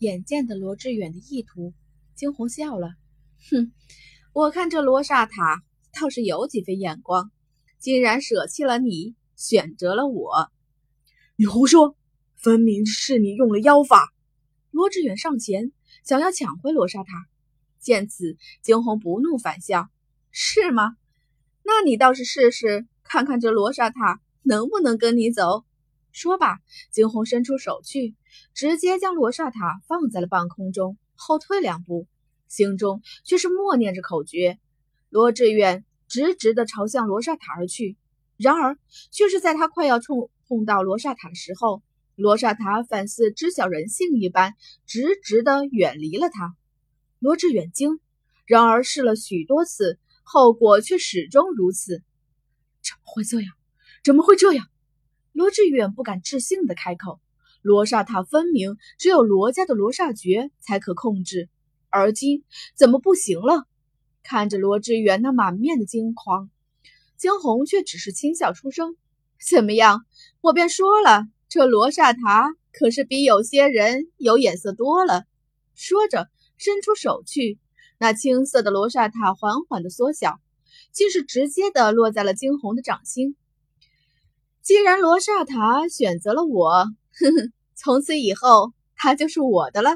眼见的罗志远的意图，惊鸿笑了：“哼，我看这罗刹塔倒是有几分眼光，竟然舍弃了你，选择了我。你胡说，分明是你用了妖法。”罗志远上前想要抢回罗刹塔，见此，惊鸿不怒反笑：“是吗？那你倒是试试，看看这罗刹塔能不能跟你走。”说罢，惊鸿伸出手去，直接将罗刹塔放在了半空中，后退两步，心中却是默念着口诀。罗志远直直地朝向罗刹塔而去，然而却是在他快要触碰到罗刹塔的时候，罗刹塔反似知晓人性一般，直直地远离了他。罗志远惊，然而试了许多次，后果却始终如此。怎么会这样？怎么会这样？罗志远不敢置信的开口：“罗刹塔分明只有罗家的罗刹诀才可控制，而今怎么不行了？”看着罗志远那满面的惊慌，惊鸿却只是轻笑出声：“怎么样？我便说了，这罗刹塔可是比有些人有眼色多了。”说着，伸出手去，那青色的罗刹塔缓缓的缩小，竟是直接的落在了惊鸿的掌心。既然罗刹塔选择了我，呵呵，从此以后他就是我的了。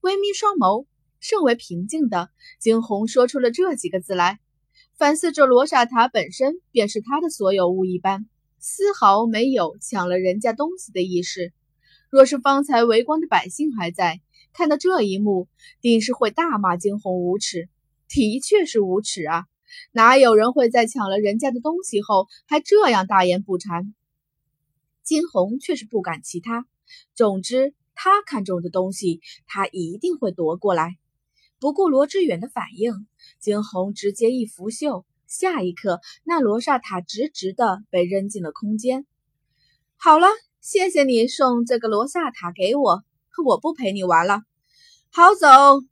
微眯双眸，甚为平静的惊鸿说出了这几个字来，反思着罗刹塔本身便是他的所有物一般，丝毫没有抢了人家东西的意识。若是方才围观的百姓还在看到这一幕，定是会大骂惊鸿无耻。的确是无耻啊！哪有人会在抢了人家的东西后还这样大言不惭？金红却是不敢其他。总之，他看中的东西，他一定会夺过来。不顾罗志远的反应，金红直接一拂袖，下一刻，那罗刹塔直直的被扔进了空间。好了，谢谢你送这个罗刹塔给我，我不陪你玩了。好走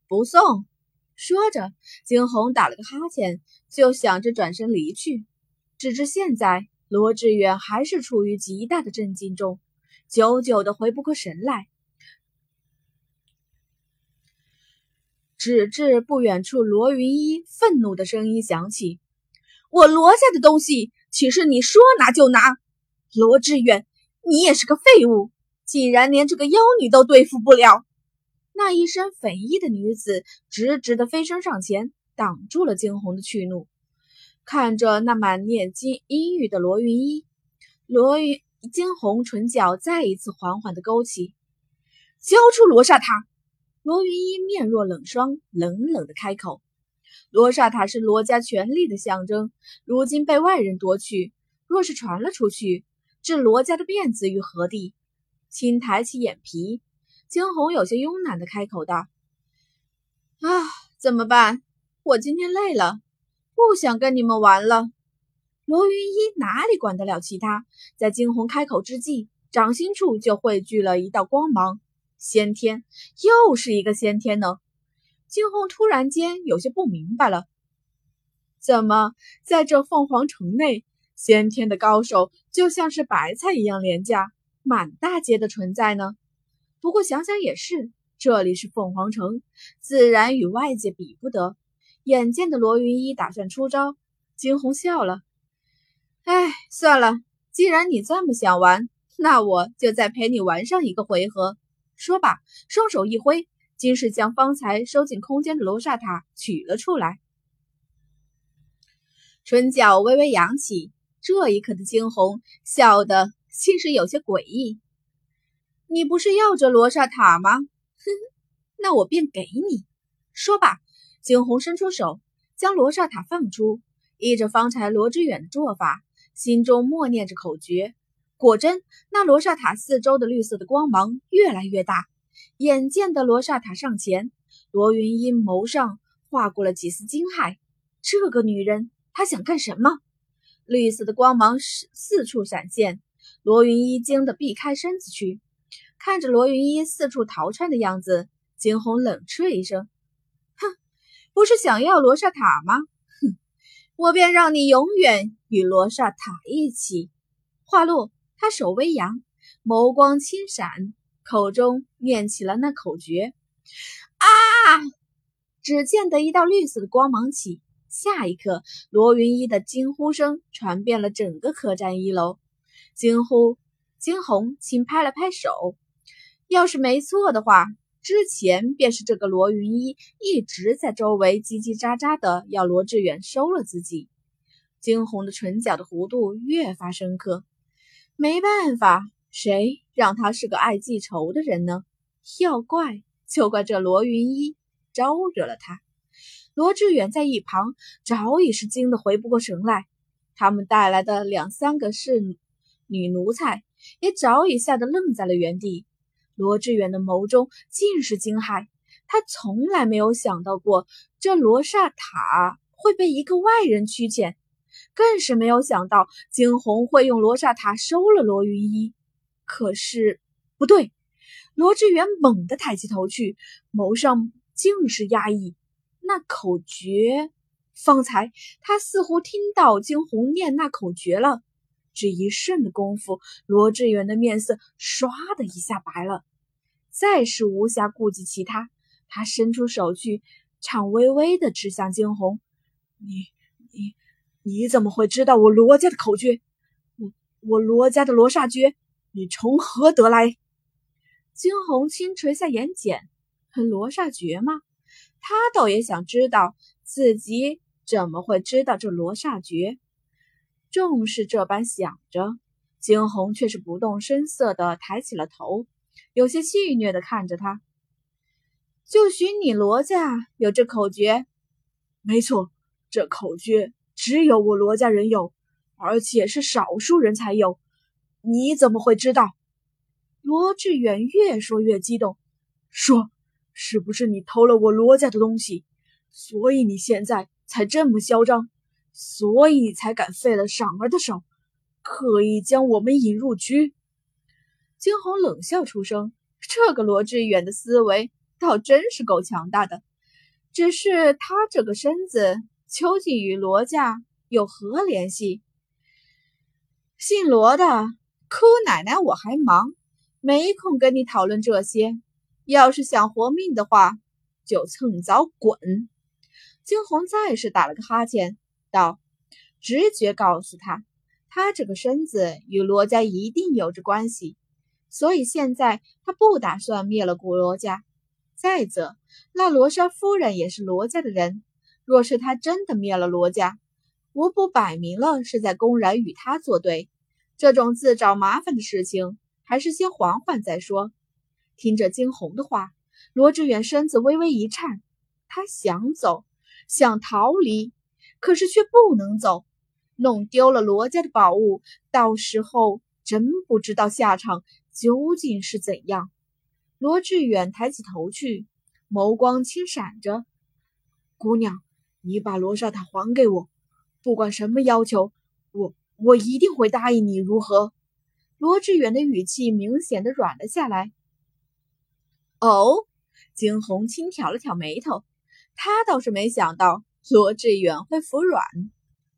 不送。说着，惊鸿打了个哈欠。就想着转身离去，只是现在罗志远还是处于极大的震惊中，久久的回不过神来。直至不远处，罗云一愤怒的声音响起：“我罗家的东西，岂是你说拿就拿？罗志远，你也是个废物，竟然连这个妖女都对付不了！”那一身粉衣的女子直直的飞身上前。挡住了惊鸿的去路，看着那满面金阴郁的罗云一，罗云惊鸿唇角再一次缓缓的勾起，交出罗刹塔。罗云一面若冷霜，冷冷的开口：“罗刹塔是罗家权力的象征，如今被外人夺去，若是传了出去，置罗家的面子于何地？”轻抬起眼皮，惊鸿有些慵懒的开口道：“啊，怎么办？”我今天累了，不想跟你们玩了。罗云一哪里管得了其他？在惊鸿开口之际，掌心处就汇聚了一道光芒。先天，又是一个先天呢？惊鸿突然间有些不明白了，怎么在这凤凰城内，先天的高手就像是白菜一样廉价，满大街的存在呢？不过想想也是，这里是凤凰城，自然与外界比不得。眼见的罗云一打算出招，惊鸿笑了。哎，算了，既然你这么想玩，那我就再陪你玩上一个回合。说罢，双手一挥，竟是将方才收进空间的罗刹塔取了出来。唇角微微扬起，这一刻的惊鸿笑得竟是有些诡异。你不是要这罗刹塔吗？哼，那我便给你。说罢。惊鸿伸出手，将罗刹塔放出，依着方才罗之远的做法，心中默念着口诀。果真，那罗刹塔四周的绿色的光芒越来越大。眼见的罗刹塔上前，罗云英眸上划过了几丝惊骇。这个女人，她想干什么？绿色的光芒四四处闪现，罗云一惊得避开身子去。看着罗云一四处逃窜的样子，惊鸿冷嗤一声。哼不是想要罗刹塔吗？哼，我便让你永远与罗刹塔一起。话落，他手微扬，眸光轻闪，口中念起了那口诀。啊！只见得一道绿色的光芒起，下一刻，罗云一的惊呼声传遍了整个客栈一楼。惊呼！惊鸿轻拍了拍手，要是没错的话。之前便是这个罗云一一直在周围叽叽喳喳的，要罗志远收了自己。惊鸿的唇角的弧度越发深刻。没办法，谁让他是个爱记仇的人呢？要怪就怪这罗云一招惹了他。罗志远在一旁早已是惊得回不过神来，他们带来的两三个侍女奴才也早已吓得愣在了原地。罗志远的眸中尽是惊骇，他从来没有想到过这罗刹塔会被一个外人驱遣，更是没有想到惊鸿会用罗刹塔收了罗云一。可是不对，罗志远猛地抬起头去，眸上尽是压抑。那口诀，方才他似乎听到惊鸿念那口诀了。只一瞬的功夫，罗志远的面色唰的一下白了，再是无暇顾及其他。他伸出手去，颤巍巍的指向惊鸿：“你、你、你怎么会知道我罗家的口诀？我、我罗家的罗刹诀，你从何得来？”惊鸿轻垂下眼睑：“罗刹诀吗？他倒也想知道自己怎么会知道这罗刹诀。”正是这般想着，惊鸿却是不动声色的抬起了头，有些戏谑的看着他。就许你罗家有这口诀？没错，这口诀只有我罗家人有，而且是少数人才有。你怎么会知道？罗志远越说越激动，说：“是不是你偷了我罗家的东西，所以你现在才这么嚣张？”所以才敢废了赏儿的手，刻意将我们引入局。惊鸿冷笑出声：“这个罗志远的思维倒真是够强大的。只是他这个身子究竟与罗家有何联系？姓罗的，姑奶奶我还忙，没空跟你讨论这些。要是想活命的话，就趁早滚。”惊鸿再是打了个哈欠。道，直觉告诉他，他这个身子与罗家一定有着关系，所以现在他不打算灭了古罗家。再者，那罗莎夫人也是罗家的人，若是他真的灭了罗家，无不摆明了是在公然与他作对。这种自找麻烦的事情，还是先缓缓再说。听着惊鸿的话，罗志远身子微微一颤，他想走，想逃离。可是却不能走，弄丢了罗家的宝物，到时候真不知道下场究竟是怎样。罗志远抬起头去，眸光轻闪着：“姑娘，你把罗刹塔还给我，不管什么要求，我我一定会答应你，如何？”罗志远的语气明显的软了下来。哦，惊鸿轻挑了挑眉头，他倒是没想到。罗志远会服软。